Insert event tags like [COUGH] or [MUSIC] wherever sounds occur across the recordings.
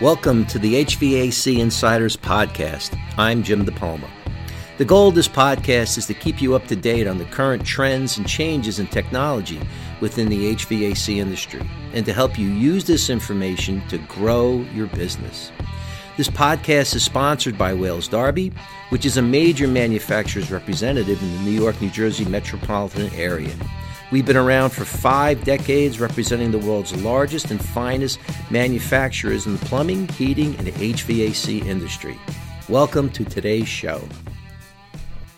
Welcome to the HVAC Insiders Podcast. I'm Jim DePalma. The goal of this podcast is to keep you up to date on the current trends and changes in technology within the HVAC industry and to help you use this information to grow your business. This podcast is sponsored by Wales Darby, which is a major manufacturer's representative in the New York, New Jersey metropolitan area. We've been around for five decades representing the world's largest and finest manufacturers in the plumbing, heating, and HVAC industry. Welcome to today's show.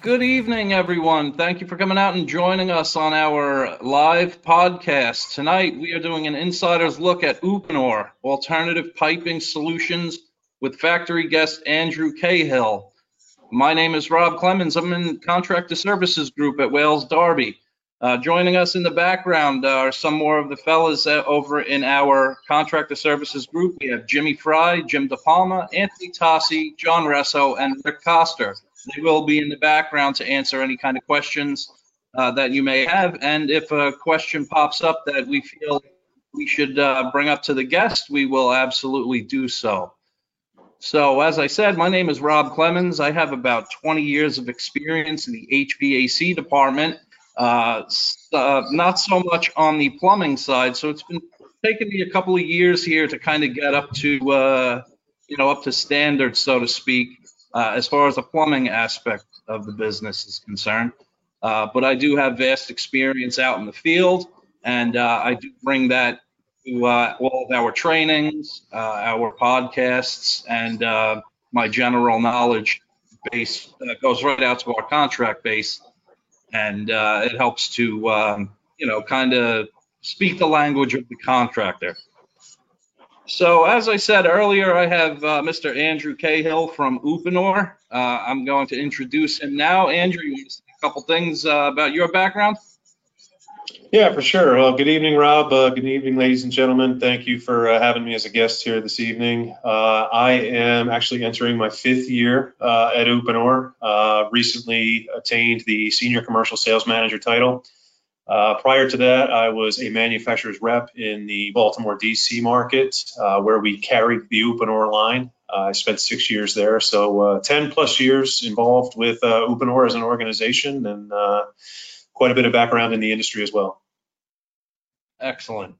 Good evening, everyone. Thank you for coming out and joining us on our live podcast. Tonight, we are doing an insider's look at Uponor, alternative piping solutions, with factory guest Andrew Cahill. My name is Rob Clemens. I'm in Contractor Services Group at Wales Darby. Uh, joining us in the background are some more of the fellas uh, over in our contractor services group. We have Jimmy Fry, Jim DePalma, Anthony Tossi, John Resso, and Rick Coster. They will be in the background to answer any kind of questions uh, that you may have. And if a question pops up that we feel we should uh, bring up to the guest, we will absolutely do so. So, as I said, my name is Rob Clemens. I have about 20 years of experience in the HVAC department uh, uh, not so much on the plumbing side. So it's been taking me a couple of years here to kind of get up to, uh, you know, up to standard, so to speak, uh, as far as the plumbing aspect of the business is concerned. Uh, but I do have vast experience out in the field, and I do bring that to all of our trainings, our podcasts, and my general knowledge base goes right out to our contract base and uh, it helps to um, you know kind of speak the language of the contractor. So as I said earlier, I have uh, Mr. Andrew Cahill from Uponor. Uh, I'm going to introduce him now. Andrew, you want to say a couple things uh, about your background? Yeah, for sure. Well, good evening, Rob. Uh, good evening, ladies and gentlemen. Thank you for uh, having me as a guest here this evening. Uh, I am actually entering my fifth year uh, at Uponor. Uh, recently attained the Senior Commercial Sales Manager title. Uh, prior to that, I was a manufacturer's rep in the Baltimore, D.C. market, where we carried the Uponor line. I spent six years there, so 10 plus years involved with Uponor as an organization and quite a bit of background in the industry as well. Excellent.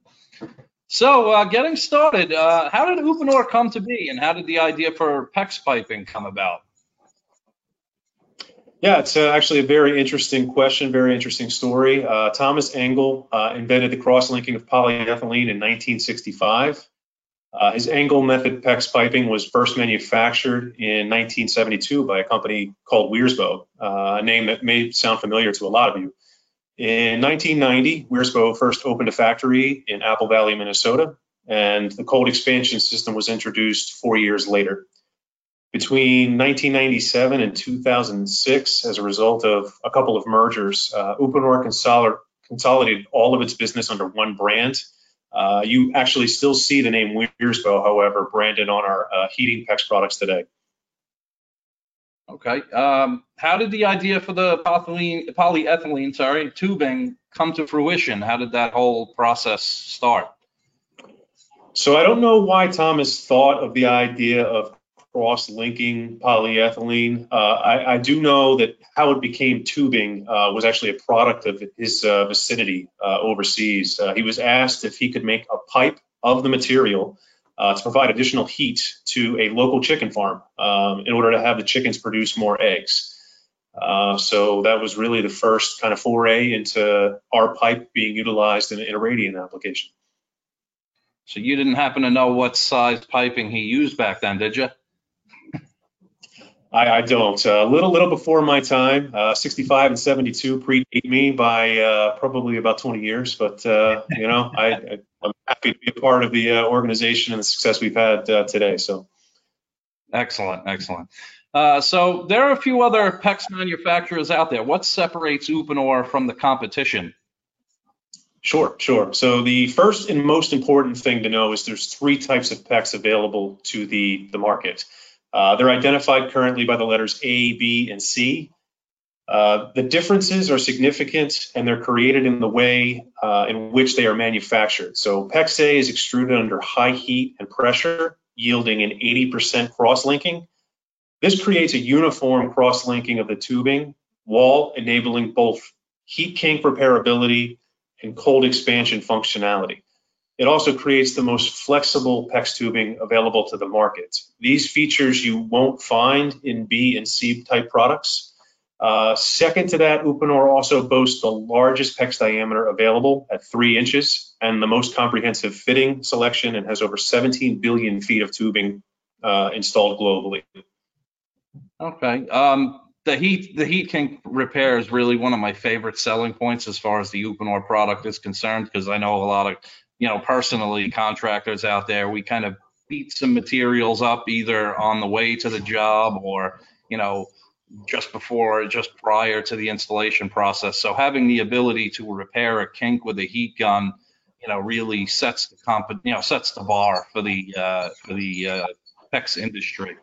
So, uh, getting started, uh, how did Uponor come to be, and how did the idea for PEX piping come about? Yeah, it's uh, actually a very interesting question, very interesting story. Uh, Thomas Engel uh, invented the cross-linking of polyethylene in 1965. Uh, his Engel method PEX piping was first manufactured in 1972 by a company called Wirsbo, a name that may sound familiar to a lot of you. In 1990, Wirsbo first opened a factory in Apple Valley, Minnesota, and the cold expansion system was introduced four years later. Between 1997 and 2006, as a result of a couple of mergers, uh, Uponor consolidated all of its business under one brand. Uh, you actually still see the name Wirsbo, however, branded on our uh, heating PEX products today. Okay. Um, how did the idea for the polyethylene, polyethylene, sorry, tubing come to fruition? How did that whole process start? So I don't know why Thomas thought of the idea of cross-linking polyethylene. Uh, I, I, do know that how it became tubing uh, was actually a product of his uh, vicinity uh, overseas. Uh, he was asked if he could make a pipe of the material uh, to provide additional heat to a local chicken farm um, in order to have the chickens produce more eggs. Uh, so that was really the first kind of foray into our pipe being utilized in, in a radiant application. So you didn't happen to know what size piping he used back then, did you? I, I don't. A uh, little, little before my time. Uh, 65 and 72 predate me by uh, probably about 20 years, but uh, you know, I, am happy to be a part of the uh, organization and the success we've had uh, today. So, excellent, excellent. so there are a few other PEX manufacturers out there. What separates Uponor from the competition? Sure, sure. So the first and most important thing to know is there's three types of PEX available to the the market. Uh, they're identified currently by the letters A, B, and C. Uh, the differences are significant and they're created in the way uh, in which they are manufactured. So PEX A is extruded under high heat and pressure yielding an 80% cross-linking. This creates a uniform cross-linking of the tubing wall, enabling both heat kink repairability and cold expansion functionality. It also creates the most flexible PEX tubing available to the market. These features you won't find in B and C type products. Uh, second to that, Uponor also boasts the largest PEX diameter available at three inches and the most comprehensive fitting selection and has over 17 billion feet of tubing uh, installed globally. Okay. Um, the heat the heat kink repair is really one of my favorite selling points as far as the Uponor product is concerned because I know a lot of you know personally contractors out there we kind of beat some materials up either on the way to the job or you know just before just prior to the installation process so having the ability to repair a kink with a heat gun you know really sets the comp you know sets the bar for the uh, for the uh, PEX industry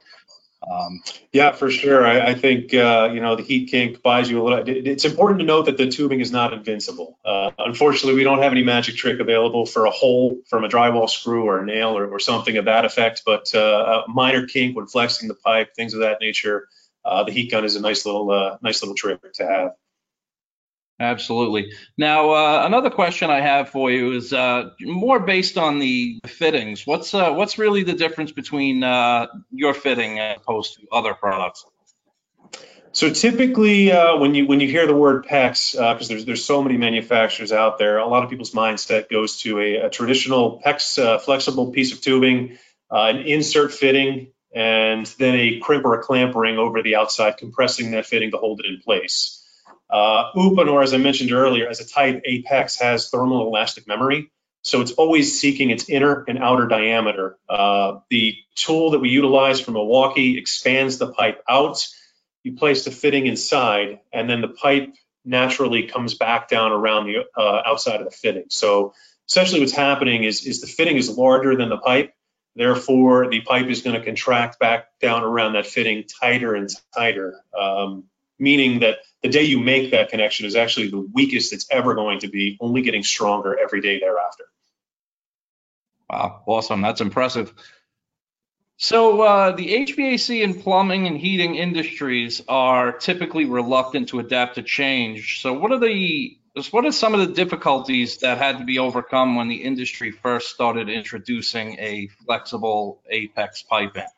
um, yeah, for sure. I, I think uh, you know the heat kink buys you a little. It, it's important to note that the tubing is not invincible. Uh, unfortunately, we don't have any magic trick available for a hole from a drywall screw or a nail or, or something of that effect. But uh, a minor kink when flexing the pipe, things of that nature, uh, the heat gun is a nice little uh, nice little trick to have. Absolutely. Now, uh, another question I have for you is uh, more based on the fittings. What's uh, what's really the difference between uh, your fitting as opposed to other products? So typically, uh, when you when you hear the word PEX, because uh, there's there's so many manufacturers out there, a lot of people's mindset goes to a, a traditional PEX flexible piece of tubing, an insert fitting, and then a crimp or a clamp ring over the outside, compressing that fitting to hold it in place. Uh, Uponor, as I mentioned earlier, as a type A PEX has thermal elastic memory. So it's always seeking its inner and outer diameter. Uh, the tool that we utilize from Milwaukee expands the pipe out. You place the fitting inside, and then the pipe naturally comes back down around the uh, outside of the fitting. So essentially what's happening is, is the fitting is larger than the pipe. Therefore, the pipe is going to contract back down around that fitting tighter and tighter. Um, meaning that the day you make that connection is actually the weakest it's ever going to be, only getting stronger every day thereafter. Wow, awesome. That's impressive. So uh, the HVAC and plumbing and heating industries are typically reluctant to adapt to change. So what are the what are some of the difficulties that had to be overcome when the industry first started introducing a flexible apex pipe piping?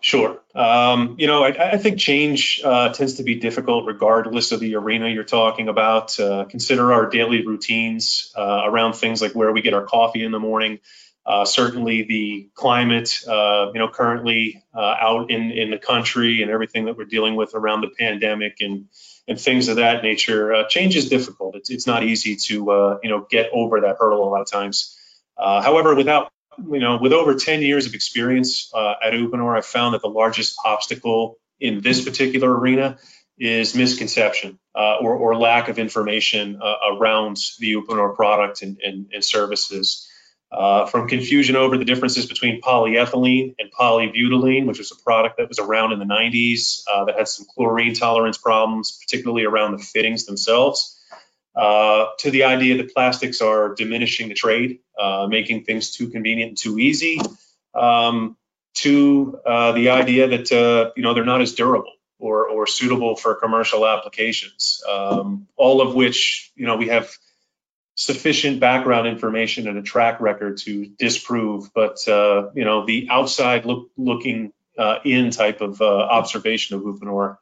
Sure. Um, you know, I, I think change uh, tends to be difficult regardless of the arena you're talking about. Uh, consider our daily routines uh, around things like where we get our coffee in the morning. Uh, certainly, the climate, uh, you know, currently uh, out in, in the country and everything that we're dealing with around the pandemic and and things of that nature. change is difficult. It's, it's not easy to you know get over that hurdle a lot of times. however, without you know, with over 10 years of experience uh, at Uponor, I've found that the largest obstacle in this particular arena is misconception uh, or, or, lack of information uh, around the Uponor product and, and, and services. Uh, from confusion over the differences between polyethylene and polybutylene, which was a product that was around in the 90s uh, that had some chlorine tolerance problems, particularly around the fittings themselves uh, to the idea that plastics are diminishing the trade, uh, making things too convenient and too easy, um, to uh, the idea that uh, you know they're not as durable or, or suitable for commercial applications. Um, all of which you know we have sufficient background information and a track record to disprove. But uh, you know the outside look, looking uh, in type of observation of Uponor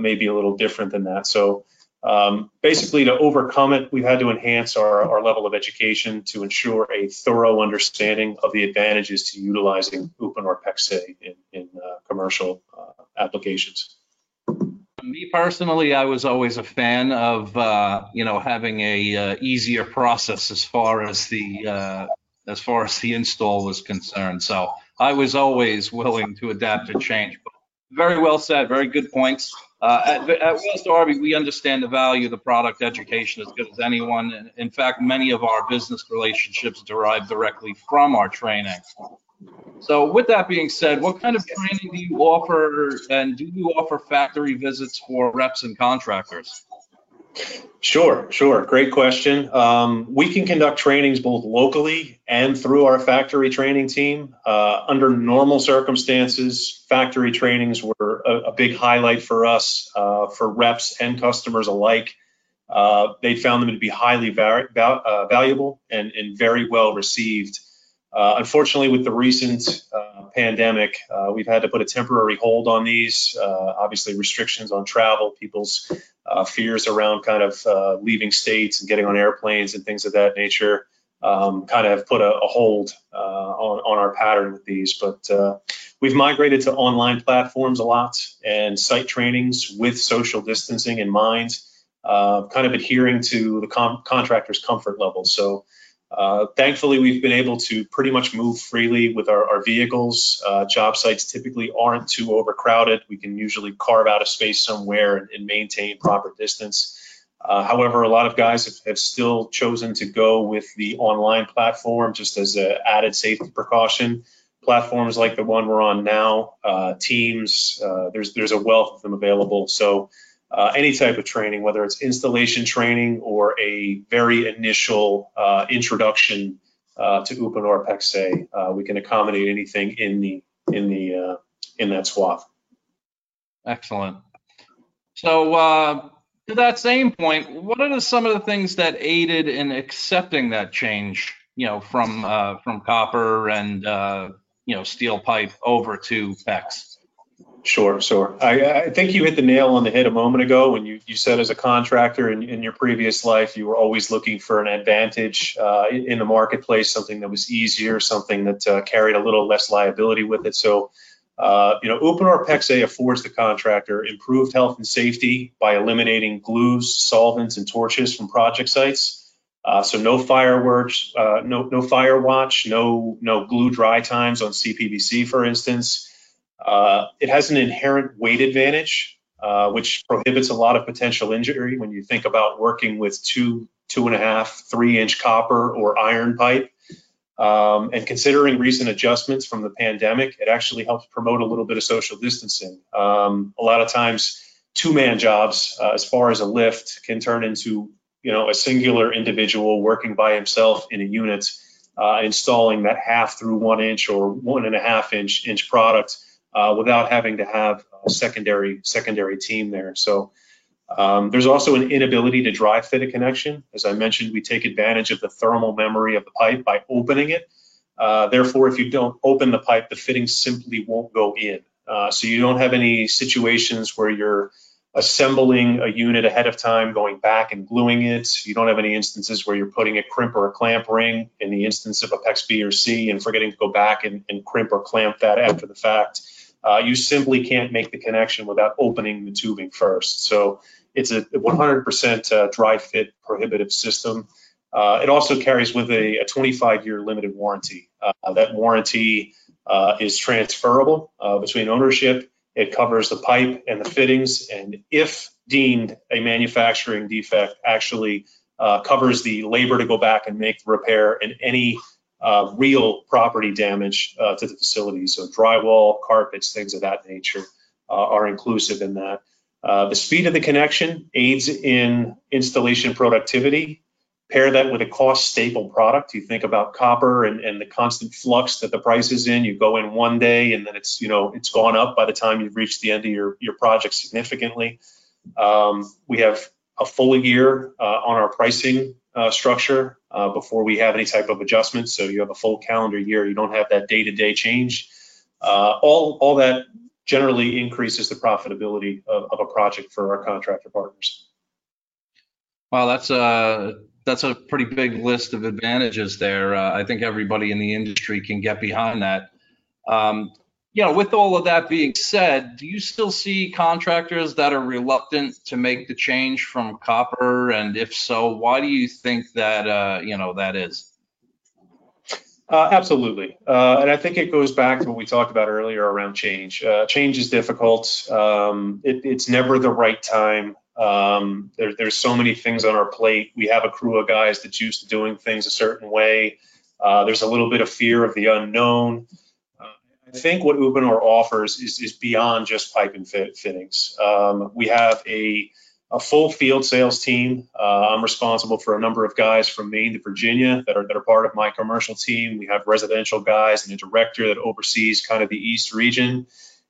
may be a little different than that. So. Um, basically, to overcome it, we've had to enhance our, our level of education to ensure a thorough understanding of the advantages to utilizing Uponor PEX-A in, in uh, commercial uh, applications. Me personally, I was always a fan of uh, you know having a uh, easier process as far as the uh, as far as the install was concerned. So I was always willing to adapt to change. But very well said. Very good points. Uh, at, at Wales Darby, we understand the value of the product education as good as anyone. In fact, many of our business relationships derive directly from our training. So with that being said, what kind of training do you offer and do you offer factory visits for reps and contractors? Sure, sure. Great question. Um, we can conduct trainings both locally and through our factory training team. Uh, under normal circumstances, factory trainings were a, a big highlight for us, uh, for reps and customers alike. Uh, they found them to be highly val- uh, valuable and, and, very well received. Uh, unfortunately, with the recent uh, pandemic, uh, we've had to put a temporary hold on these. Uh, obviously, restrictions on travel, people's uh, fears around kind of uh, leaving states and getting on airplanes and things of that nature um, kind of have put a, a hold on, on our pattern with these. But we've migrated to online platforms a lot and site trainings with social distancing in mind, kind of adhering to the com- contractor's comfort level. So uh, thankfully, we've been able to pretty much move freely with our, our vehicles. Uh, job sites typically aren't too overcrowded. We can usually carve out a space somewhere and, and maintain proper distance. Uh, however, a lot of guys have, have, still chosen to go with the online platform just as an added safety precaution. Platforms like the one we're on now, uh, Teams, uh, there's there's a wealth of them available. So uh, any type of training, whether it's installation training or a very initial uh, introduction uh, to Uponor PEX-A. Uh, we can accommodate anything in the in the uh, in that swath. Excellent. So uh, to that same point, what are some of the things that aided in accepting that change? You know, from from copper and you know steel pipe over to PEX. Sure, sure. I, I, think you hit the nail on the head a moment ago when you, you said as a contractor in, in your previous life, you were always looking for an advantage uh, in the marketplace, something that was easier, something that uh, carried a little less liability with it. So, uh, you know, Uponor PEX-A affords the contractor improved health and safety by eliminating glues, solvents, and torches from project sites. Uh, so no fireworks, uh, no no fire watch, no no glue dry times on CPVC, for instance. Uh, it has an inherent weight advantage, uh, which prohibits a lot of potential injury when you think about working with two, two and a half, three inch copper or iron pipe. Um, and considering recent adjustments from the pandemic, it actually helps promote a little bit of social distancing. Um, a lot of times, two-man jobs, uh, as far as a lift, can turn into you know a singular individual working by himself in a unit, uh, installing that half through one inch or one and a half inch inch product uh, without having to have a secondary secondary team there. So um, there's also an inability to dry fit a connection. As I mentioned, we take advantage of the thermal memory of the pipe by opening it. Uh, therefore, if you don't open the pipe, the fitting simply won't go in. Uh, so you don't have any situations where you're assembling a unit ahead of time, going back and gluing it. You don't have any instances where you're putting a crimp or a clamp ring in the instance of a PEX B or C and forgetting to go back and, and crimp or clamp that after the fact uh, you simply can't make the connection without opening the tubing first. So it's a 100% uh, dry fit prohibitive system. Uh, it also carries with a, a 25 year limited warranty. Uh, that warranty uh, is transferable uh, between ownership. It covers the pipe and the fittings, and if deemed a manufacturing defect, actually covers the labor to go back and make the repair and any uh, real property damage uh, to the facility. So drywall, carpets, things of that nature uh, are inclusive in that. Uh, the speed of the connection aids in installation productivity. Pair that with a cost stable product. You think about copper and, and the constant flux that the price is in. You go in one day and then it's you know it's gone up by the time you've reached the end of your your project significantly. Um, we have a full year uh, on our pricing uh, structure uh, before we have any type of adjustments. So you have a full calendar year. You don't have that day-to-day change. Uh, all all that generally increases the profitability of, of, a project for our contractor partners. Wow, that's a that's a pretty big list of advantages there. Uh, I think everybody in the industry can get behind that. Um, you know, with all of that being said, do you still see contractors that are reluctant to make the change from copper? And if so, why do you think that, uh, you know, that is? Uh, absolutely. Uh, and I think it goes back to what we talked about earlier around change. Uh, change is difficult. Um, it, it's never the right time. Um, there, there's so many things on our plate. We have a crew of guys that's used to doing things a certain way. Uh, there's a little bit of fear of the unknown. I think what Uponor offers is, is beyond just pipe and fit, fittings. Um, we have a a full field sales team. Uh, I'm responsible for a number of guys from Maine to Virginia that are that are part of my commercial team. We have residential guys and a director that oversees kind of the East region.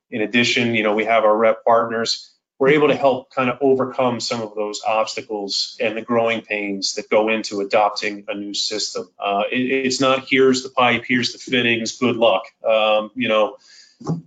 In addition, you know, we have our rep partners. We're able to help kind of overcome some of those obstacles and the growing pains that go into adopting a new system. Uh, it, it's not here's the pipe, here's the fittings, good luck. Um, you know,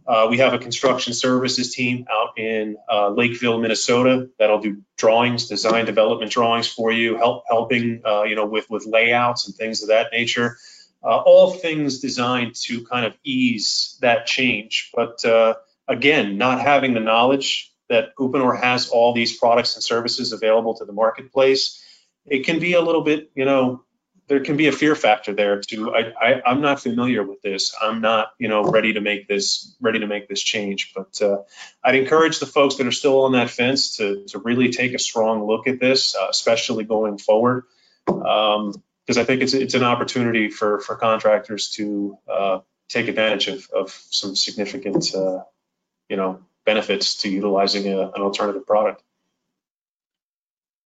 uh, we have a construction services team out in uh, Lakeville, Minnesota, that'll do drawings, design development drawings for you, help helping uh, you know with with layouts and things of that nature. Uh, all things designed to kind of ease that change. But uh, again, not having the knowledge that Uponor has all these products and services available to the marketplace, it can be a little bit you know there can be a fear factor there too. I, I am not familiar with this. I'm not you know ready to make this ready to make this change. But uh, I'd encourage the folks that are still on that fence to to really take a strong look at this, uh, especially going forward, because um, I think it's it's an opportunity for for contractors to uh, take advantage of of some significant uh, you know benefits to utilizing a, an alternative product.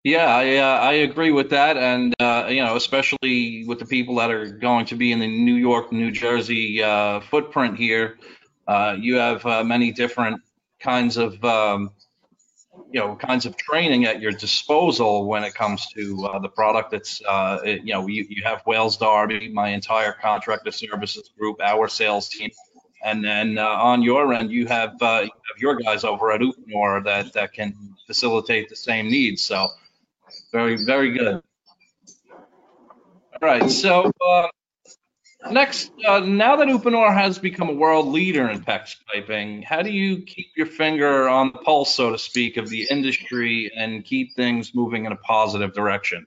Yeah, I uh, I agree with that, and uh, you know, especially with the people that are going to be in the New York, New Jersey uh, footprint here, uh, you have uh, many different kinds of um, you know kinds of training at your disposal when it comes to uh, the product. That's it, you know, you, you have Wales Darby, my entire contractor services group, our sales team, and then on your end, you have you have your guys over at Uponor that that can facilitate the same needs. So. Very, very good. All right, so uh, next, uh, now that Uponor has become a world leader in PEX piping, how do you keep your finger on the pulse, so to speak, of the industry and keep things moving in a positive direction?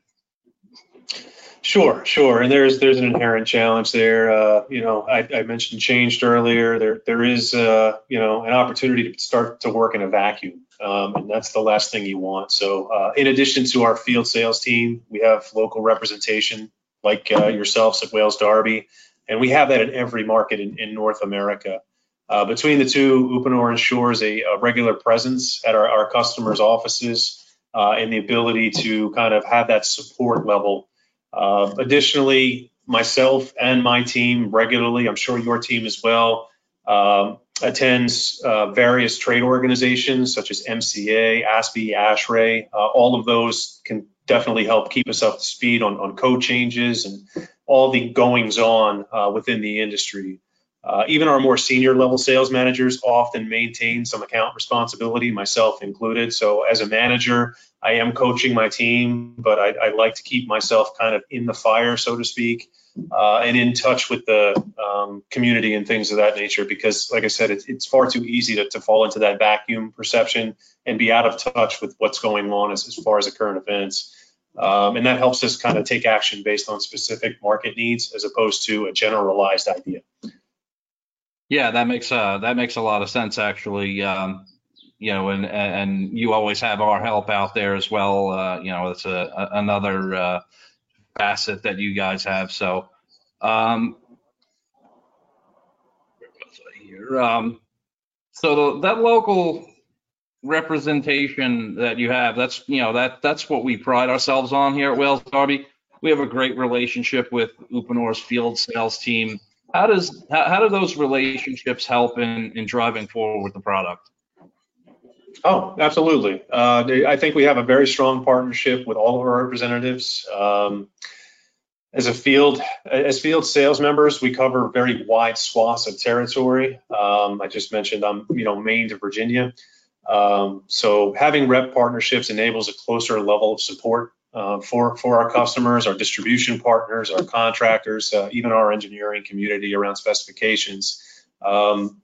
Sure, sure, and there's there's an inherent challenge there. Uh, you know, I, I, mentioned changed earlier. There there is uh, you know an opportunity to start to work in a vacuum um, and that's the last thing you want. So, uh, in addition to our field sales team, we have local representation like uh, yourselves at Wales Darby, and we have that in every market in, in North America. Uh, between the two, Uponor ensures a, a regular presence at our, our customers' offices uh, and the ability to kind of have that support level. Uh, additionally, myself and my team regularly, I'm sure your team as well, um, attends uh, various trade organizations such as MCA, ASPE, ASHRAE. Uh, all of those can definitely help keep us up to speed on, on code changes and all the goings on uh, within the industry. Uh, even our more senior level sales managers often maintain some account responsibility, myself included. So, as a manager, I am coaching my team, but I, I like to keep myself kind of in the fire, so to speak uh, and in touch with the um, community and things of that nature. Because, like I said, it's, it's far too easy to, to, fall into that vacuum perception and be out of touch with what's going on as, as far as the current events. Um, and that helps us kind of take action based on specific market needs as opposed to a generalized idea. Yeah, that makes uh, that makes a lot of sense actually. Um, you know, and and you always have our help out there as well. Uh, you know, it's a, a another uh, facet that you guys have. So, um, here? Um, so that local representation that you have, that's you know that that's what we pride ourselves on here at Wales Darby. We have a great relationship with Uponor's field sales team. How does how, how do those relationships help in in driving forward the product? Oh, absolutely. Uh, I think we have a very strong partnership with all of our representatives. Um, as a field, as field sales members, we cover very wide swaths of territory. Um, I just mentioned I'm, you know, Maine to Virginia. Um, so having rep partnerships enables a closer level of support uh, for for our customers, our distribution partners, our contractors, uh, even our engineering community around specifications. Um,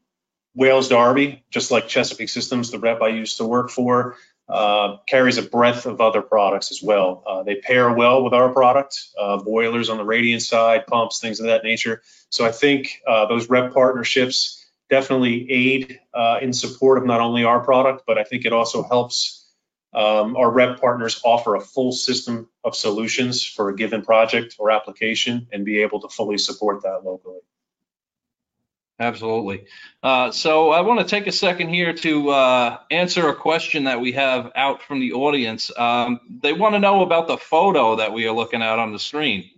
Wales Darby, just like Chesapeake Systems, the rep I used to work for, uh, carries a breadth of other products as well. Uh, they pair well with our product, uh, boilers on the radiant side, pumps, things of that nature. So I think uh, those rep partnerships definitely aid uh, in support of not only our product, but I think it also helps um, our rep partners offer a full system of solutions for a given project or application and be able to fully support that locally. Absolutely. Uh, so I want to take a second here to uh, answer a question that we have out from the audience. Um, they want to know about the photo that we are looking at on the screen,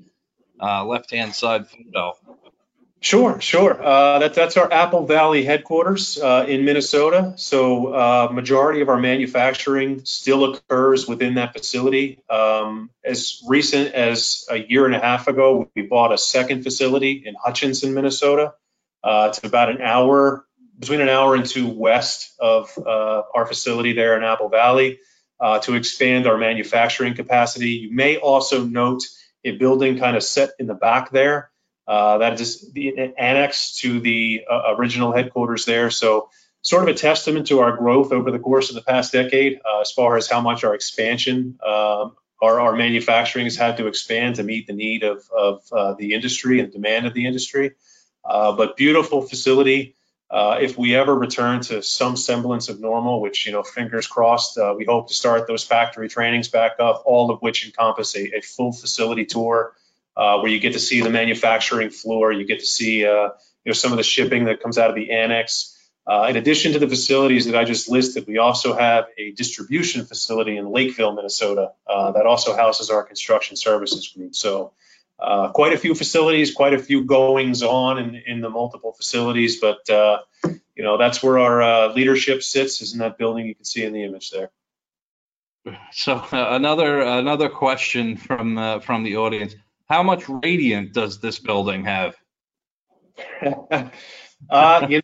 uh, left-hand side photo. Sure, sure. Uh, that, that's our Apple Valley headquarters uh, in Minnesota. So, uh, majority of our manufacturing still occurs within that facility. Um, as recent as a year and a half ago, we bought a second facility in Hutchinson, Minnesota. Uh, it's about an hour, between an hour and two west of uh, our facility there in Apple Valley uh, to expand our manufacturing capacity. You may also note a building kind of set in the back there. Uh, that is the annex to the uh, original headquarters there. So, sort of a testament to our growth over the course of the past decade, uh, as far as how much our expansion, um, our, our, manufacturing has had to expand to meet the need of, of uh, the industry and demand of the industry. Uh, but beautiful facility. If we ever return to some semblance of normal, which you know, fingers crossed, we hope to start those factory trainings back up, all of which encompass a, a full facility tour uh, where you get to see the manufacturing floor, you get to see uh, you know some of the shipping that comes out of the annex. Uh, in addition to the facilities that I just listed, we also have a distribution facility in Lakeville, Minnesota, uh, that also houses our construction services group. So, uh, quite a few facilities, quite a few goings on in, in the multiple facilities, but uh, you know that's where our leadership sits, is in that building you can see in the image there. So another another question from from the audience how much radiant does this building have? [LAUGHS] uh, you know,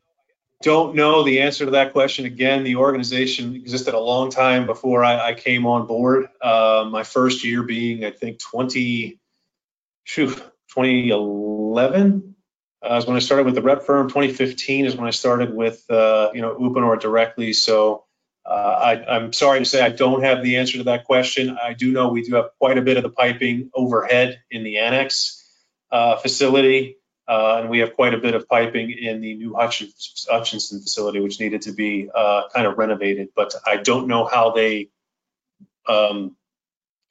don't know the answer to that question. Again, the organization existed a long time before I, I came on board. Uh, my first year being, I think, 20, shoot, 2011 uh, is when I started with the rep firm. 2015 is when I started with, uh, you know, Uponor directly. So I, am sorry to say I don't have the answer to that question. I do know we do have quite a bit of the piping overhead in the annex uh, facility, uh, and we have quite a bit of piping in the new Hutchinson facility, which needed to be uh, kind of renovated. But I don't know how they um,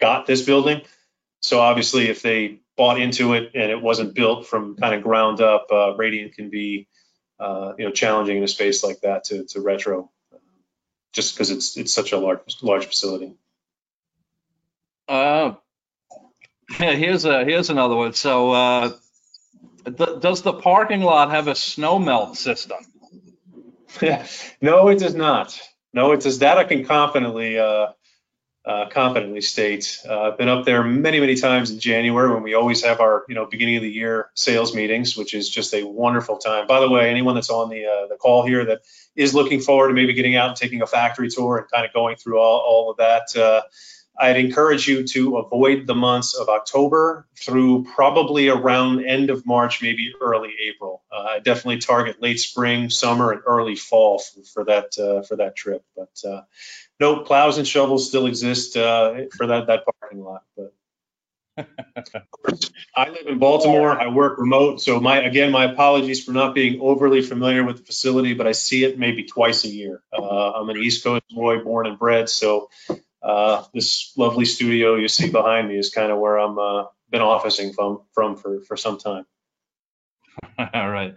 got this building. So obviously, if they bought into it and it wasn't built from kind of ground up, uh, Radiant can be uh, you know challenging in a space like that to, to retro just because it's it's such a large large facility. Uh, yeah, here's a here's another one. So, uh, th- does the parking lot have a snow melt system? [LAUGHS] no, it does not. No, it does. That I can confidently uh, uh, confidently state. Uh, I've been up there many, many times in January when we always have our, you know, beginning of the year sales meetings, which is just a wonderful time. By the way, anyone that's on the uh, the call here that is looking forward to maybe getting out and taking a factory tour and kind of going through all, all of that, uh, I'd encourage you to avoid the months of October through probably around end of March, maybe early April. Uh, definitely target late spring, summer, and early fall for, for that uh, for that trip. But uh, no, plows and shovels still exist uh, for that that parking lot. But I live in Baltimore. I work remote, so my again my apologies for not being overly familiar with the facility, but I see it maybe twice a year. Uh, I'm an East Coast boy, born and bred, so uh, this lovely studio you see behind me is kind of where I'm uh, been officing from from for for some time. [LAUGHS] All right.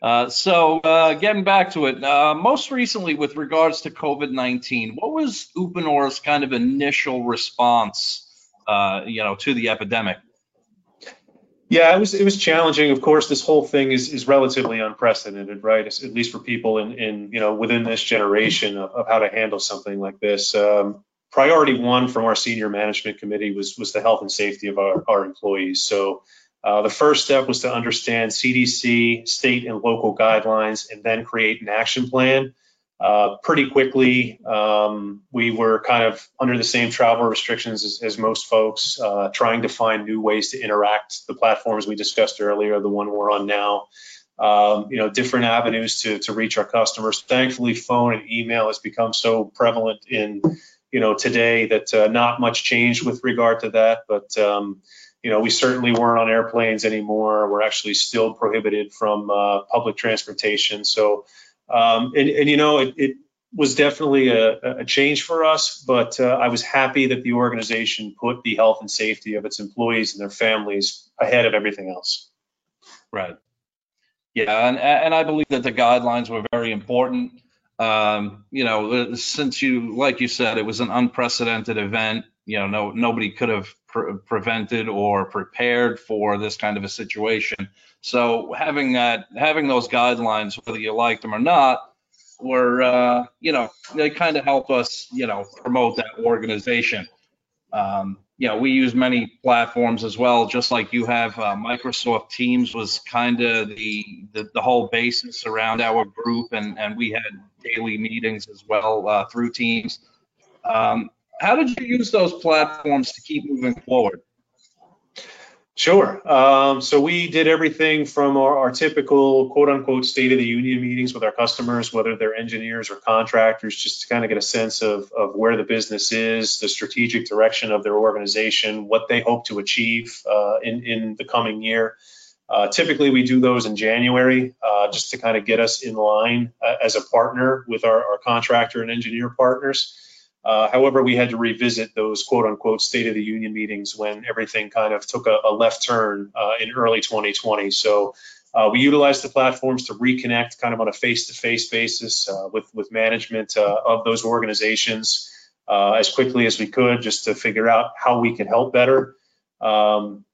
Uh, so uh, getting back to it, uh, most recently with regards to COVID-19, what was Uponor's kind of initial response, uh, you know, to the epidemic? Yeah, it was it was challenging. Of course, this whole thing is is relatively unprecedented, right? At least for people in in you know within this generation of, of how to handle something like this. Um, priority one from our senior management committee was was the health and safety of our, our employees. So uh, the first step was to understand CDC, state and local guidelines, and then create an action plan. Uh, pretty quickly, um, we were kind of under the same travel restrictions as, as most folks, uh, trying to find new ways to interact. The platforms we discussed earlier, the one we're on now, um, you know, different avenues to, to reach our customers. Thankfully, phone and email has become so prevalent in, you know, today that uh, not much changed with regard to that. But um, you know, we certainly weren't on airplanes anymore. We're actually still prohibited from uh, public transportation. So, um, and, and, you know, it, it was definitely a, a, change for us, but uh, I was happy that the organization put the health and safety of its employees and their families ahead of everything else. Right. Yeah, and and I believe that the guidelines were very important. Um, you know, since you, like you said, it was an unprecedented event. You know, no nobody could have pre- prevented or prepared for this kind of a situation. So having that, having those guidelines, whether you like them or not, were uh, you know they kind of help us you know promote that organization. Um, you know, we use many platforms as well, just like you have. Uh, Microsoft Teams was kind of the, the, the whole basis around our group, and and we had daily meetings as well uh, through Teams. Um, how did you use those platforms to keep moving forward? Sure. Um, so we did everything from our, our, typical quote unquote state of the union meetings with our customers, whether they're engineers or contractors, just to kind of get a sense of, of where the business is, the strategic direction of their organization, what they hope to achieve uh, in, in the coming year. Uh, typically, we do those in January uh, just to kind of get us in line uh, as a partner with our, our contractor and engineer partners. Uh, however, we had to revisit those quote unquote State of the Union meetings when everything kind of took a, a left turn uh, in early 2020. So uh, we utilized the platforms to reconnect kind of on a face to face basis uh, with, with management uh, of those organizations as quickly as we could just to figure out how we can help better. Um,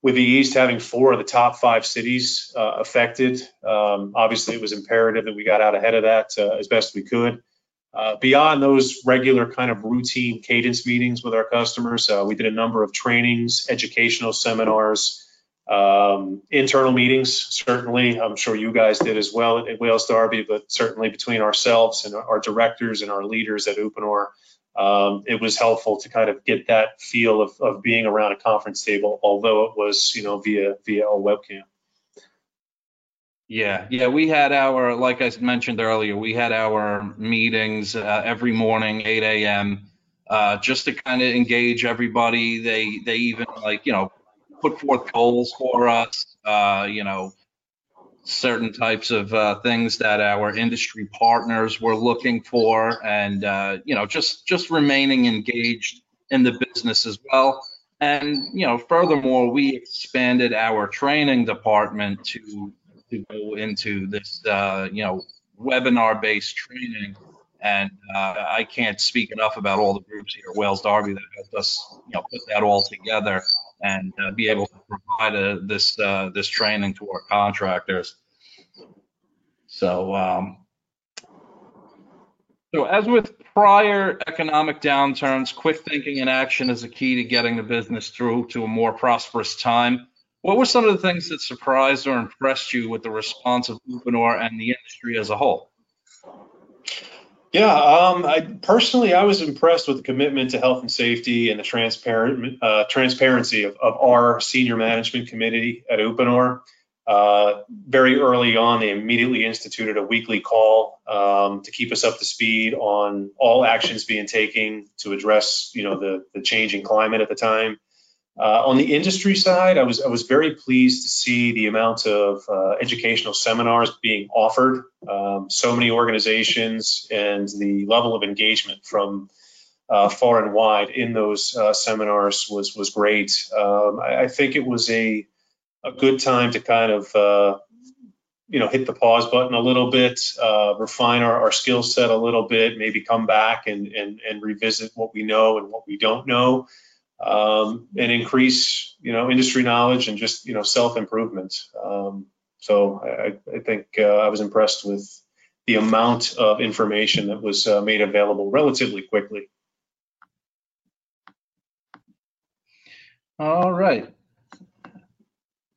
with the East having four of the top five cities affected, um, obviously it was imperative that we got out ahead of that as best we could. Uh, beyond those regular kind of routine cadence meetings with our customers, uh, we did a number of trainings, educational seminars, um, internal meetings. Certainly, I'm sure you guys did as well at, Wales Darby, but certainly between ourselves and our directors and our leaders at Uponor, um, it was helpful to kind of get that feel of, of being around a conference table, although it was, you know, via via a webcam. Yeah, yeah, we had our, like I mentioned earlier, we had our meetings uh, every morning, 8 a.m., uh, just to kind of engage everybody. They they even like you know put forth goals for us, uh, you know, certain types of uh, things that our industry partners were looking for, and uh, you know just just remaining engaged in the business as well. And you know, furthermore, we expanded our training department to to go into this, uh, you know, webinar-based training. And uh, I can't speak enough about all the groups here at Wales Darby that helped us, you know, put that all together and uh, be able to provide a, uh, this uh, this training to our contractors. So, um, so as with prior economic downturns, quick thinking and action is a key to getting the business through to a more prosperous time. What were some of the things that surprised or impressed you with the response of Uponor and the industry as a whole? Yeah, um, I personally I was impressed with the commitment to health and safety and the transparent uh, transparency of, of, our senior management committee at Uponor. Uh, very early on, they immediately instituted a weekly call um, to keep us up to speed on all actions being taken to address, you know, the, the changing climate at the time. Uh, on the industry side, I was I was very pleased to see the amount of uh, educational seminars being offered. Um, so many organizations and the level of engagement from uh, far and wide in those uh, seminars was was great. Um, I, I, think it was a a good time to kind of uh, you know hit the pause button a little bit, uh, refine our, our skill set a little bit, maybe come back and and and revisit what we know and what we don't know um, and increase, you know, industry knowledge and just, you know, self-improvement. Um, so I, I think uh, I was impressed with the amount of information that was uh, made available relatively quickly. All right.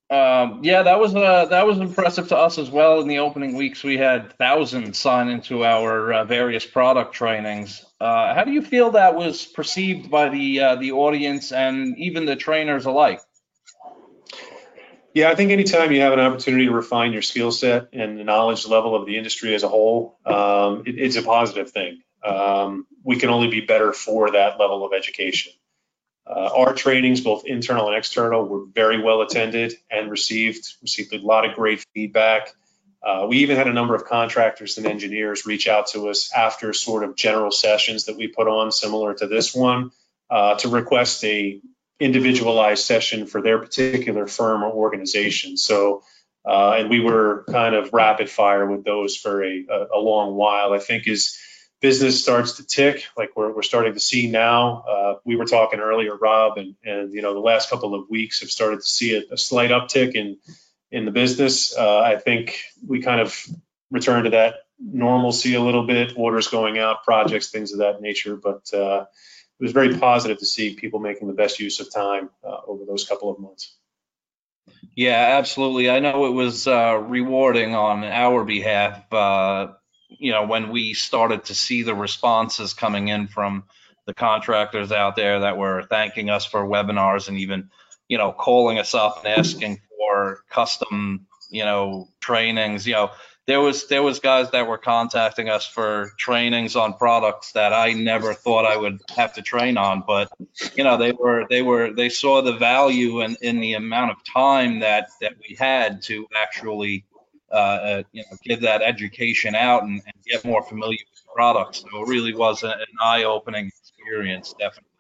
Um, yeah, that was uh, that was impressive to us as well. In the opening weeks, we had thousands sign into our uh, various product trainings. Uh, how do you feel that was perceived by the uh, the audience and even the trainers alike? Yeah, I think anytime you have an opportunity to refine your skill set and the knowledge level of the industry as a whole, um, it, it's a positive thing. Um, we can only be better for that level of education. Uh, our trainings, both internal and external, were very well attended and received. Received a lot of great feedback. Uh, we even had a number of contractors and engineers reach out to us after sort of general sessions that we put on, similar to this one, uh, to request a individualized session for their particular firm or organization. So Uh, and we were kind of rapid fire with those for a, a, a, long while. I think as business starts to tick, like we're, we're starting to see now, uh, we were talking earlier, Rob, and, and, you know, the last couple of weeks have started to see a, a slight uptick in, in the business. Uh, I think we kind of returned to that normalcy a little bit, orders going out, projects, things of that nature. But uh, it was very positive to see people making the best use of time uh, over those couple of months. Yeah, absolutely. I know it was uh, rewarding on our behalf, uh, you know, when we started to see the responses coming in from the contractors out there that were thanking us for webinars and even, you know, calling us up and asking for custom, you know, trainings. You know, there was there was guys that were contacting us for trainings on products that I never thought I would have to train on, but you know they were they were they saw the value in, in the amount of time that that we had to actually uh, uh, you know give that education out and, and, get more familiar with products. So it really was an eye-opening experience, definitely.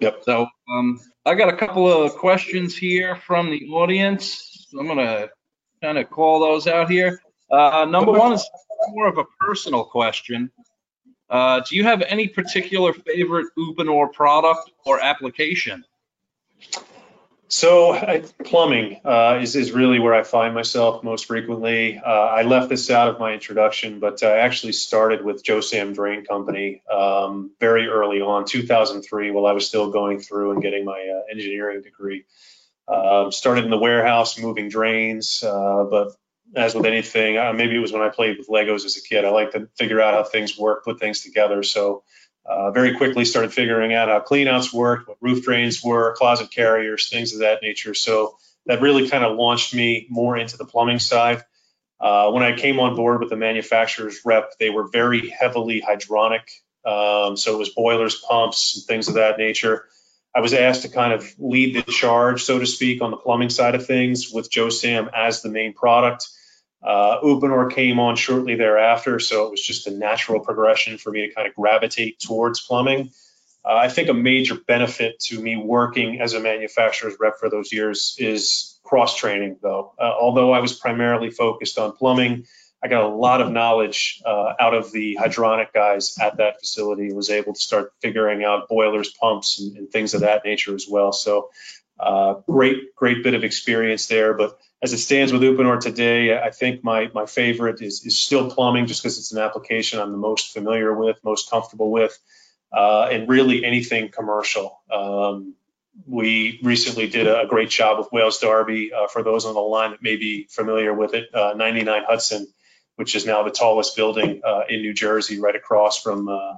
Yep. So um, I got a couple of questions here from the audience. I'm gonna kind of call those out here. Uh, number one is more of a personal question. Uh, do you have any particular favorite Uponor product or application? So I, plumbing uh, is, is really where I find myself most frequently. Uh, I left this out of my introduction, but I actually started with Josam Drain Company um, very early on, 2003, while I was still going through and getting my uh, engineering degree. Um, started in the warehouse moving drains, uh, but as with anything, uh, maybe it was when I played with Legos as a kid. I like to figure out how things work, put things together. So uh, very quickly started figuring out how cleanouts worked, what roof drains were, closet carriers, things of that nature. So that really kind of launched me more into the plumbing side. Uh, when I came on board with the manufacturer's rep, they were very heavily hydronic. Um, so it was boilers, pumps, and things of that nature. I was asked to kind of lead the charge, so to speak, on the plumbing side of things with Josam as the main product. Uh, Uponor came on shortly thereafter, so it was just a natural progression for me to kind of gravitate towards plumbing. Uh, I think a major benefit to me working as a manufacturer's rep for those years is cross training, though. Uh, although I was primarily focused on plumbing, I got a lot of knowledge uh, out of the hydronic guys at that facility and was able to start figuring out boilers, pumps, and, and things of that nature as well. So, uh, great, great bit of experience there. But as it stands with Uponor today, I think my my favorite is is still plumbing, just because it's an application I'm the most familiar with, most comfortable with, uh, and really anything commercial. Um, we recently did a great job with Wales Darby. Uh, for those on the line that may be familiar with it, uh, 99 Hudson, which is now the tallest building uh, in New Jersey, right across from uh,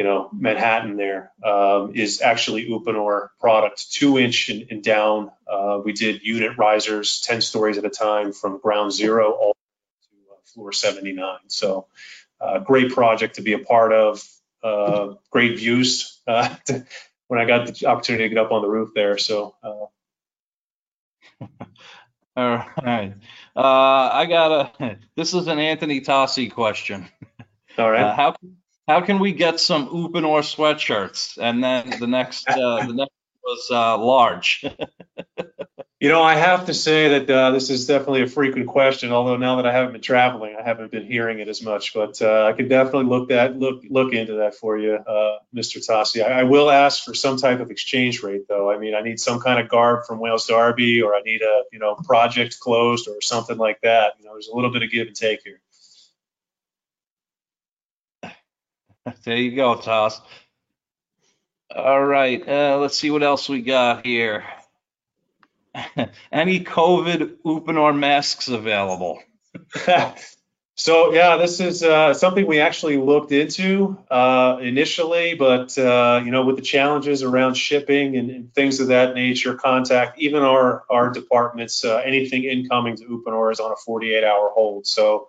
you know, Manhattan there um, is actually Uponor product, two inch and, and down. Uh, we did unit risers, 10 stories at a time from ground zero all to uh, floor 79. So uh, great project to be a part of, uh, great views uh, [LAUGHS] to, when I got the opportunity to get up on the roof there. So. Uh. [LAUGHS] All right. I got a, [LAUGHS] this is an Anthony Tassi question. All right. how can how can we get some Uponor sweatshirts? And then the next, uh, the next was uh, large. [LAUGHS] you know, I have to say that uh, this is definitely a frequent question. Although now that I haven't been traveling, I haven't been hearing it as much. But uh, I can definitely look that look look into that for you, uh, Mr. Tassi. I, I, will ask for some type of exchange rate, though. I mean, I need some kind of garb from Wales Darby, or I need a you know project closed or something like that. You know, there's a little bit of give and take here. There you go, Toss. All right, uh, let's see what else we got here. [LAUGHS] Any COVID Uponor masks available? [LAUGHS] so yeah, this is uh, something we actually looked into uh, initially, but uh, you know, with the challenges around shipping and, and, things of that nature, contact, even our our departments, uh, anything incoming to Uponor is on a 48-hour hold. So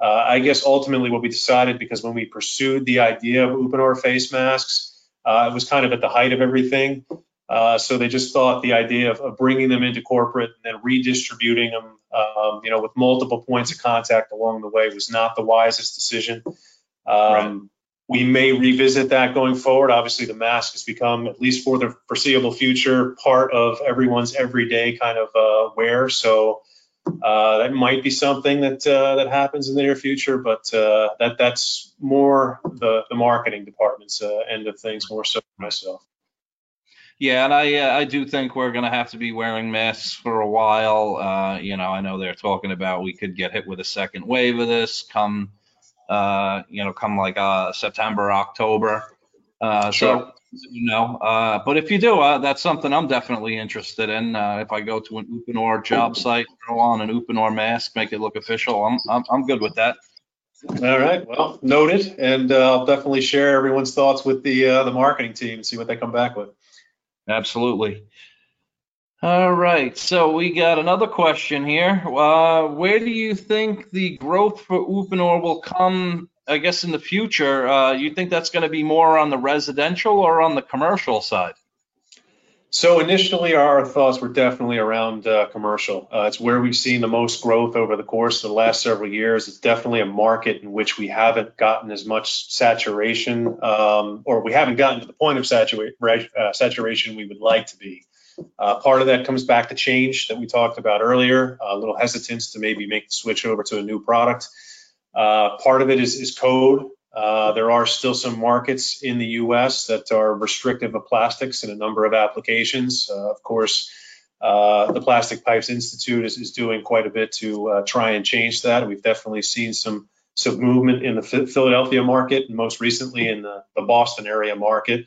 uh, I guess ultimately what we decided, because when we pursued the idea of Uponor face masks, uh, it was kind of at the height of everything. Uh, so they just thought the idea of, of, bringing them into corporate and then redistributing them, um, you know, with multiple points of contact along the way was not the wisest decision. Um, right. We may revisit that going forward. Obviously, the mask has become, at least for the foreseeable future, part of everyone's everyday kind of uh, wear. So Uh, that might be something that uh, that happens in the near future, but uh, that that's more the the marketing department's uh, end of things, more so myself. Yeah, and I uh, I do think we're going to have to be wearing masks for a while. Uh, you know, I know they're talking about we could get hit with a second wave of this come, you know, come like September, October. Uh, Sure. So, you know, uh, but if you do, uh, that's something I'm definitely interested in. Uh, if I go to an Uponor job site, throw on an Uponor mask, make it look official, I'm I'm, I'm good with that. All right, well, noted, and uh, I'll definitely share everyone's thoughts with the uh, the marketing team and see what they come back with. Absolutely. All right, so we got another question here. Uh, where do you think the growth for Uponor will come, I guess, in the future? Uh, you think that's going to be more on the residential or on the commercial side? So initially, our thoughts were definitely around uh, commercial. Uh, it's where we've seen the most growth over the course of the last several years. It's definitely a market in which we haven't gotten as much saturation, um, or we haven't gotten to the point of satura- uh, saturation we would like to be. Uh, part of that comes back to change that we talked about earlier, a little hesitance to maybe make the switch over to a new product. Uh, part of it is, is code. Uh, there are still some markets in the U.S. that are restrictive of plastics in a number of applications. Uh, of course, uh, the Plastic Pipes Institute is, is doing quite a bit to uh, try and change that. We've definitely seen some some movement in the Philadelphia market, and most recently in the, the Boston area market.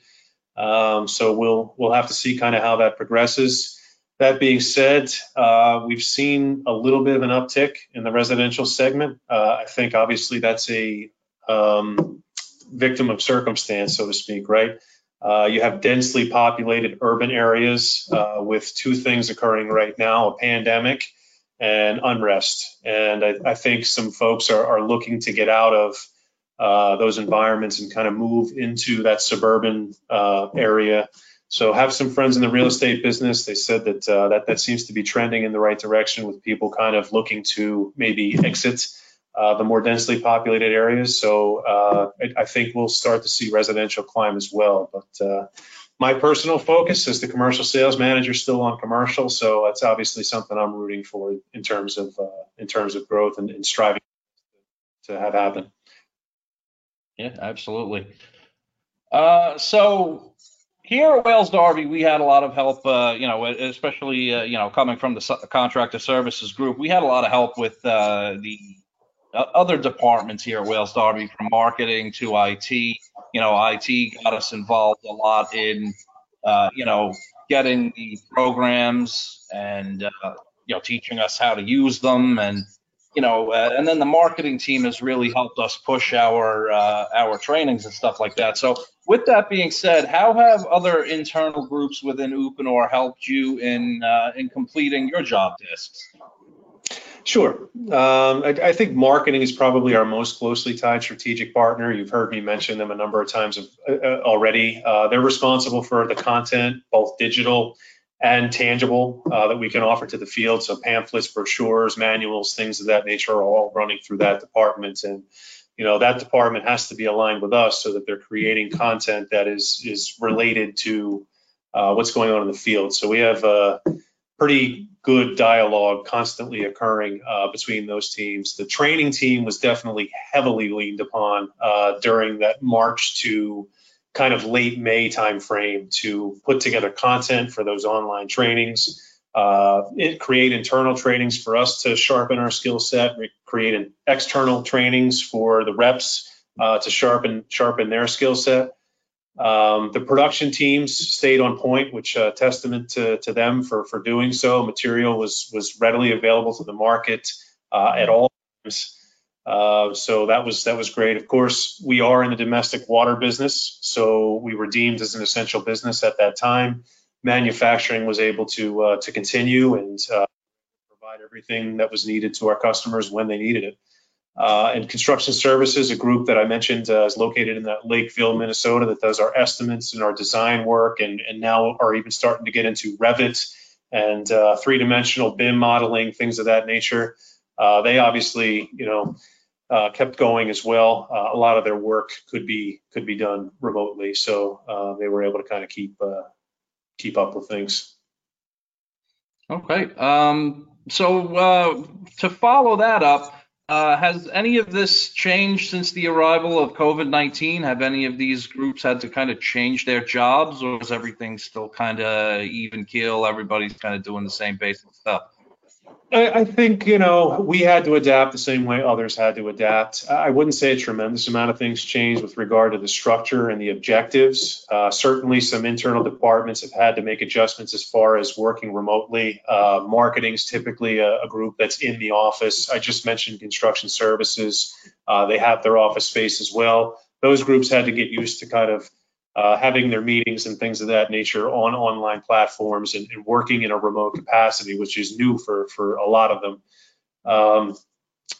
Um, so we'll we'll have to see kind of how that progresses. That being said, uh, we've seen a little bit of an uptick in the residential segment. Uh, I think obviously that's a um, victim of circumstance, so to speak, right? Uh, you have densely populated urban areas uh, with two things occurring right now: a pandemic and unrest. And I, I think some folks are, are looking to get out of uh, those environments and kind of move into that suburban uh, area. So have some friends in the real estate business. They said that uh, that that seems to be trending in the right direction with people kind of looking to maybe exit uh, the more densely populated areas. So uh, I, I, think we'll start to see residential climb as well. But uh, my personal focus is the commercial sales manager still on commercial. So that's obviously something I'm rooting for in terms of in terms of growth and, and striving to have happen. Yeah, absolutely. Uh, so here at Wales Darby, we had a lot of help, uh, you know, especially, uh, you know, coming from the contractor services group, we had a lot of help with uh, the other departments here at Wales Darby, from marketing to IT. You know, IT got us involved a lot in, uh, you know, getting the programs and, uh, you know, teaching us how to use them and you know, uh, and then the marketing team has really helped us push our uh, our trainings and stuff like that. So, with that being said, how have other internal groups within Uponor helped you in uh, in completing your job tasks? Sure. Um, I, I, think marketing is probably our most closely tied strategic partner. You've heard me mention them a number of times uh, uh, already. Uh, they're responsible for the content, both digital and tangible uh, that we can offer to the field. So pamphlets, brochures, manuals, things of that nature are all running through that department. And you know that department has to be aligned with us so that they're creating content that is is related to uh, what's going on in the field. So we have a pretty good dialogue constantly occurring uh, between those teams. The training team was definitely heavily leaned upon uh, during that March to kind of late May timeframe to put together content for those online trainings, uh, it, create internal trainings for us to sharpen our skill set, create external trainings for the reps uh, to sharpen sharpen their skill set. Um, the production teams stayed on point, which uh, testament to, to them for for doing so. Material was was readily available to the market uh, at all times. Uh, so that was that was great. Of course, we are in the domestic water business, so we were deemed as an essential business at that time. Manufacturing was able to uh, to continue and uh, provide everything that was needed to our customers when they needed it. Uh, and construction services, a group that I mentioned uh, is located in Lakeville, Minnesota, that does our estimates and our design work, and and now are even starting to get into Revit and three-dimensional BIM modeling, things of that nature. they obviously, you know uh, kept going as well. Uh, a lot of their work could be could be done remotely, so uh, they were able to kind of keep uh, keep up with things. Okay. Um, so uh, to follow that up, uh, has any of this changed since the arrival of COVID 19? Have any of these groups had to kind of change their jobs, or is everything still kind of even keel? Everybody's kind of doing the same basic stuff? I, I think, you know, we had to adapt the same way others had to adapt. I wouldn't say a tremendous amount of things changed with regard to the structure and the objectives. Uh, certainly, some internal departments have had to make adjustments as far as working remotely. Uh, Marketing is typically a, a, group that's in the office. I just mentioned construction services, uh, they have their office space as well. Those groups had to get used to kind of uh, having their meetings and things of that nature on online platforms and, and, working in a remote capacity, which is new for, for a lot of them. Um,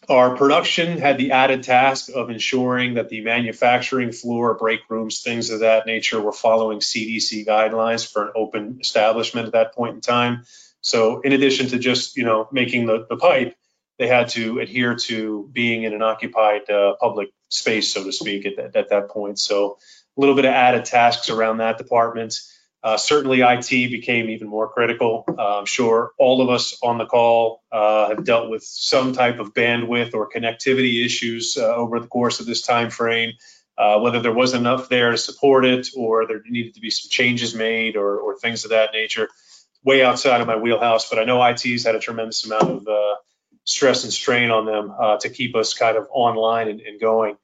our production had the added task of ensuring that the manufacturing floor, break rooms, things of that nature were following CDC guidelines for an open establishment at that point in time. So in addition to just, you know, making the, the pipe, they had to adhere to being in an occupied uh, public space, so to speak, at at that point. So a little bit of added tasks around that department. Uh, certainly, IT became even more critical. Uh, I'm sure all of us on the call uh, have dealt with some type of bandwidth or connectivity issues uh, over the course of this time frame. Uh, whether there was enough there to support it, or there needed to be some changes made, or, or things of that nature. Way outside of my wheelhouse, but I know IT's had a tremendous amount of uh, stress and strain on them to keep us kind of online and, and going.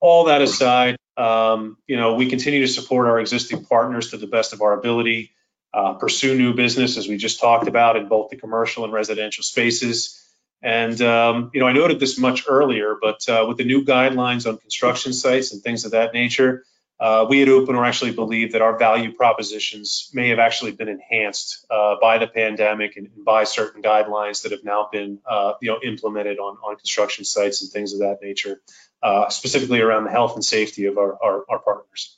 All that aside, um, you know, we continue to support our existing partners to the best of our ability, uh, pursue new business as we just talked about in both the commercial and residential spaces. And um, you know, I noted this much earlier, but uh, with the new guidelines on construction sites and things of that nature, uh, we at Uponor actually believe that our value propositions may have actually been enhanced uh, by the pandemic and, and, by certain guidelines that have now been, uh, you know, implemented on, on construction sites and things of that nature uh, specifically around the health and safety of our, our, our partners.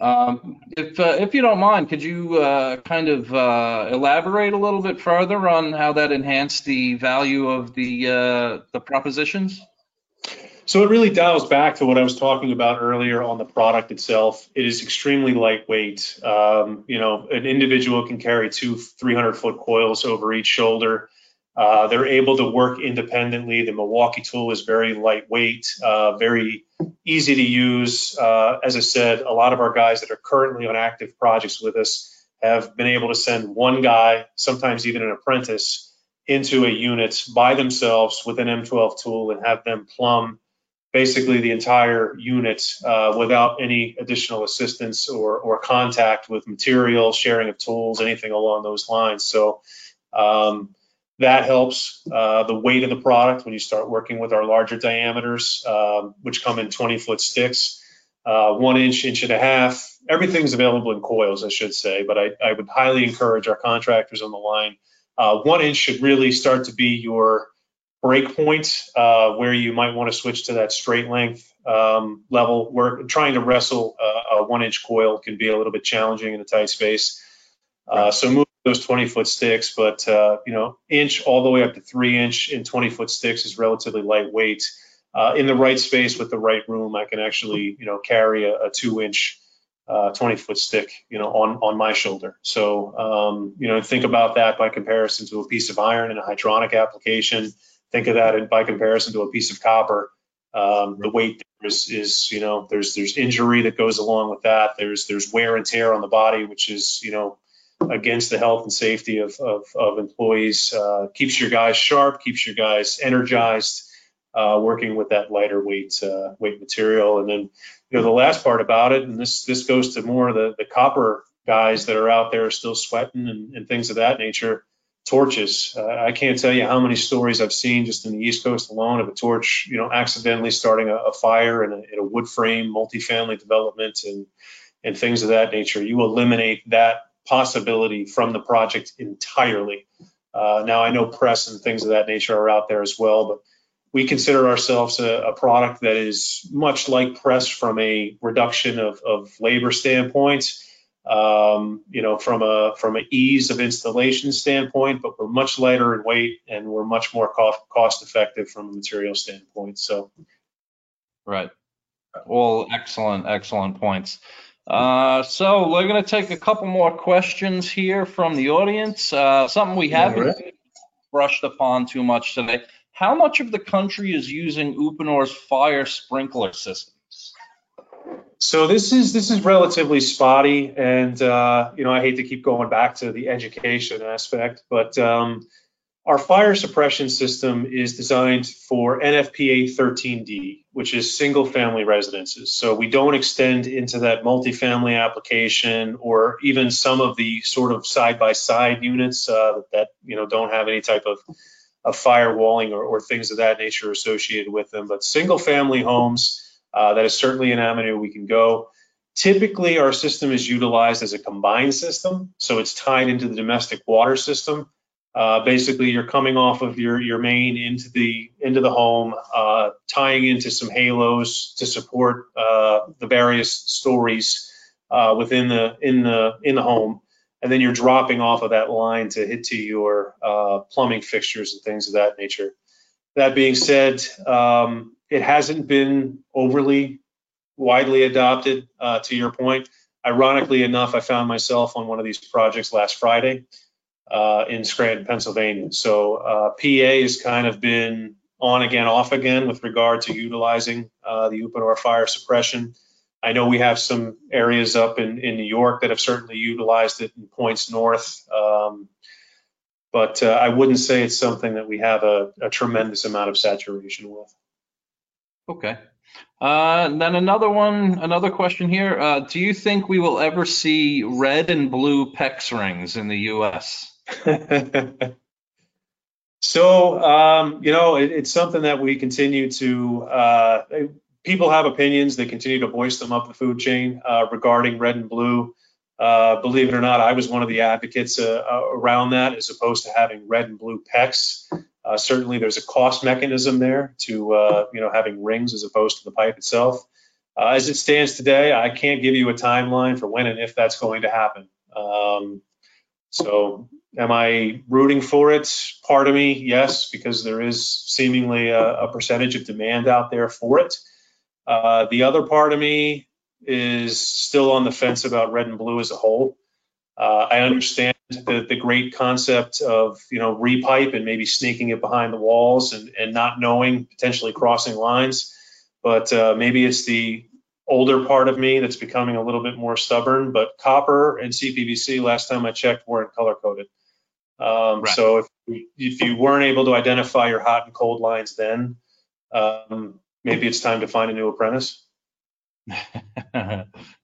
Um, if uh, if you don't mind, could you uh, kind of uh, elaborate a little bit further on how that enhanced the value of the uh, the propositions? So it really dials back to what I was talking about earlier on the product itself. It is extremely lightweight. Um, you know, an individual can carry two 300 foot coils over each shoulder. Uh, they're able to work independently. The Milwaukee tool is very lightweight, uh, very easy to use. Uh, as I said, a lot of our guys that are currently on active projects with us have been able to send one guy, sometimes even an apprentice, into a unit by themselves with an M12 tool and have them plumb basically the entire unit uh, without any additional assistance or, or contact with material, sharing of tools, anything along those lines. So, um, that helps uh, the weight of the product when you start working with our larger diameters, um, which come in 20 foot sticks, uh, one inch, inch and a half. Everything's available in coils, I should say, but I, I would highly encourage our contractors on the line. Uh, one inch should really start to be your break point uh, where you might want to switch to that straight length um, level. We're trying to wrestle a one inch coil can be a little bit challenging in a tight space. Uh, so move those 20 foot sticks, but uh, you know, inch all the way up to three inch and 20 foot sticks is relatively lightweight. Uh, in the right space with the right room, I can actually, you know, carry a, a two inch, uh, 20 foot stick, you know, on, on my shoulder. So, um, you know, think about that by comparison to a piece of iron in a hydronic application. Think of that by comparison to a piece of copper. Um, the weight is, is, you know, there's, there's injury that goes along with that. There's, there's wear and tear on the body, which is, you know, against the health and safety of, of, of employees, uh, keeps your guys sharp, keeps your guys energized, uh, working with that lighter weight uh, weight material. And then, you know, the last part about it, and this this goes to more the the copper guys that are out there still sweating and, and things of that nature. Torches. Uh, I can't tell you how many stories I've seen just in the East Coast alone of a torch, you know, accidentally starting a, a fire in a, in a wood frame multifamily development and and things of that nature. You eliminate that possibility from the project entirely. Uh, now, I know press and things of that nature are out there as well, but we consider ourselves a, a product that is much like press from a reduction of, of labor standpoint. Um, you know, from a from an ease of installation standpoint, but we're much lighter in weight and we're much more cost cost effective from a material standpoint. So, right, all excellent, excellent points. Uh, so we're going to take a couple more questions here from the audience. Uh, something we haven't right. brushed upon too much today. How much of the country is using Uponor's fire sprinkler systems? So this is this is relatively spotty, and uh, you know I hate to keep going back to the education aspect, but um, our fire suppression system is designed for NFPA 13D, which is single family residences. So we don't extend into that multifamily application or even some of the sort of side by side units uh, that you know don't have any type of, of firewalling or, or things of that nature associated with them. But single family homes, uh, that is certainly an avenue we can go. Typically, our system is utilized as a combined system, so it's tied into the domestic water system. Uh, basically, you're coming off of your your main into the into the home, uh, tying into some halos to support uh, the various stories uh, within the in the in the home, and then you're dropping off of that line to hit to your uh, plumbing fixtures and things of that nature. That being said, um, it hasn't been overly widely adopted. Uh, to your point, ironically enough, I found myself on one of these projects last Friday uh, in Scranton, Pennsylvania. So uh, PA has kind of been on again, off again with regard to utilizing uh, the Uponor fire suppression. I know we have some areas up in, in New York that have certainly utilized it in points north, um, but uh, I wouldn't say it's something that we have a, a tremendous amount of saturation with. Okay. Uh, and then another one, another question here. Uh, do you think we will ever see red and blue PEX rings in the U.S.? [LAUGHS] so, um, you know, it, it's something that we continue to, uh, people have opinions. They continue to voice them up the food chain uh, regarding red and blue. Uh, believe it or not, I was one of the advocates uh, uh, around that as opposed to having red and blue PEX. Uh, certainly, there's a cost mechanism there to, you know, having rings as opposed to the pipe itself. as it stands today, I can't give you a timeline for when and if that's going to happen. Um, so Am I rooting for it? Part of me, yes, because there is seemingly a, a percentage of demand out there for it. Uh, the other part of me is still on the fence about red and blue as a whole. Uh, I understand the, the great concept of you know repipe and maybe sneaking it behind the walls and, and not knowing potentially crossing lines, but uh, maybe it's the older part of me that's becoming a little bit more stubborn. But copper and CPVC, last time I checked, weren't color coded. Um, right. So if if you weren't able to identify your hot and cold lines then, um, maybe it's time to find a new apprentice. [LAUGHS]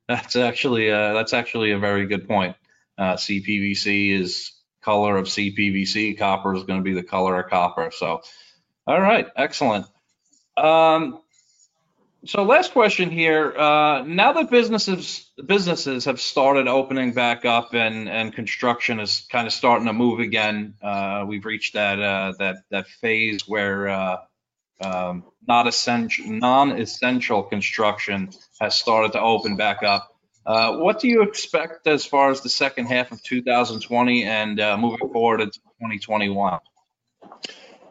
that's actually uh, that's actually a very good point. Uh, CPVC is color of CPVC. Copper is going to be the color of copper. So, all right, excellent. Um, so last question here. Uh, now that businesses businesses have started opening back up and and construction is kind of starting to move again, uh, we've reached that uh, that that phase where uh, um, not essential non-essential construction has started to open back up. Uh, what do you expect as far as the second half of 2020 and uh, moving forward into 2021?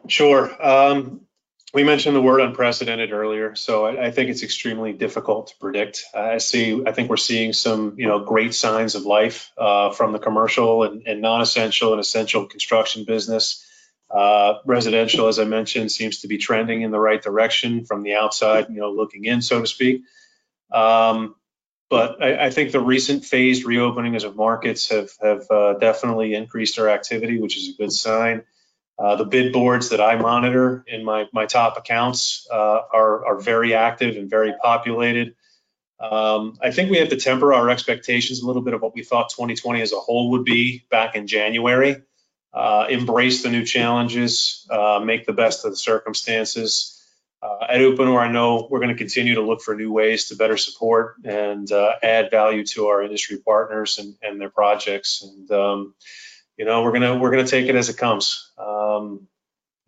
Sure. Um, we mentioned the word unprecedented earlier, so I, I think it's extremely difficult to predict. I see, I think we're seeing some, you know, great signs of life uh, from the commercial and, and, non-essential and essential construction business. Uh, residential, as I mentioned, seems to be trending in the right direction from the outside, you know, looking in, so to speak. Um, but I, I, think the recent phased reopening of markets have have uh, definitely increased our activity, which is a good sign. Uh, the bid boards that I monitor in my, my top accounts uh, are, are very active and very populated. Um, I think we have to temper our expectations a little bit of what we thought 2020 as a whole would be back in January. Uh, embrace the new challenges, uh, make the best of the circumstances. Uh, at Uponor, I know we're going to continue to look for new ways to better support and add value to our industry partners and, and their projects. And um, you know, we're gonna we're gonna take it as it comes, um,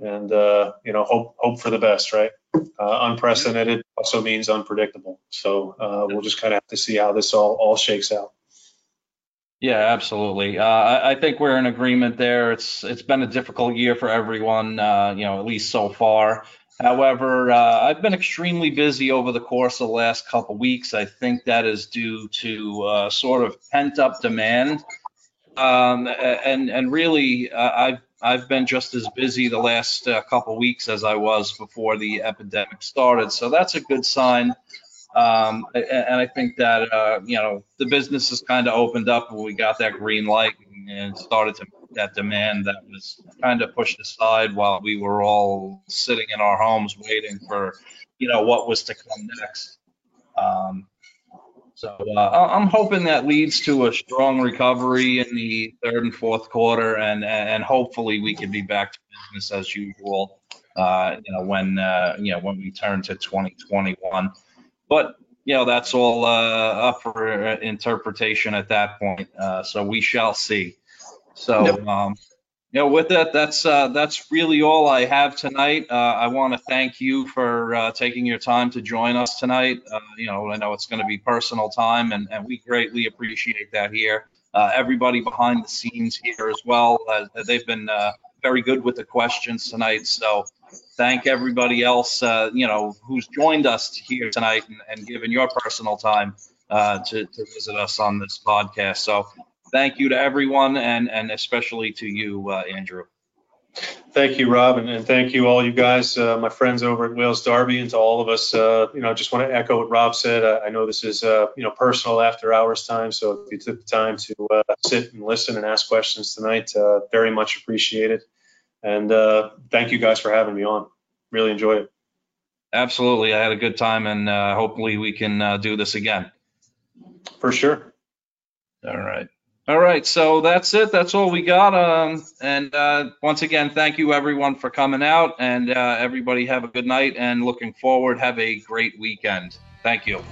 and uh, you know, hope hope for the best, right? Uh, unprecedented also means unpredictable, so uh, we'll just kind of have to see how this all all shakes out. Yeah, absolutely. Uh, I, I, think we're in agreement there. It's it's been a difficult year for everyone, uh, you know, at least so far. However, uh, I've been extremely busy over the course of the last couple weeks. I think that is due to uh, sort of pent up demand. Um, and and really, uh, I've I've been just as busy the last uh, couple weeks as I was before the epidemic started. So that's a good sign. Um, and, I think that uh, you know the business has kind of opened up when we got that green light and started to that demand that was kind of pushed aside while we were all sitting in our homes waiting for, you know, what was to come next. Um, so uh, I'm hoping that leads to a strong recovery in the third and fourth quarter, and and hopefully we can be back to business as usual. Uh, you know when uh, you know when we turn to 2021, but you know that's all uh, up for interpretation at that point. Uh, so we shall see. So, yep. um, you know, with that, that's uh, that's really all I have tonight. Uh, I want to thank you for uh, taking your time to join us tonight. Uh, you know, I know it's going to be personal time, and, and we greatly appreciate that here. Uh, everybody behind the scenes here as well, uh, they've been very good with the questions tonight. So, thank everybody else, you know, who's joined us here tonight and, and given your personal time to, to visit us on this podcast. So, thank you to everyone and, and especially to you, uh, Andrew. Thank you, Rob, and, and thank you all you guys, uh, my friends over at Wales Darby, and to all of us. Uh, you know, just want to echo what Rob said. I, I know this is uh, you know personal after hours time, so if you took the time to uh, sit and listen and ask questions tonight, uh, very much appreciated. And uh, thank you guys for having me on. Really enjoy it. Absolutely, I had a good time, and hopefully we can do this again. For sure. All right. All right, so that's it. That's all we got. Um, and uh, once again, thank you everyone for coming out, and uh, everybody have a good night. And looking forward, have a great weekend. Thank you.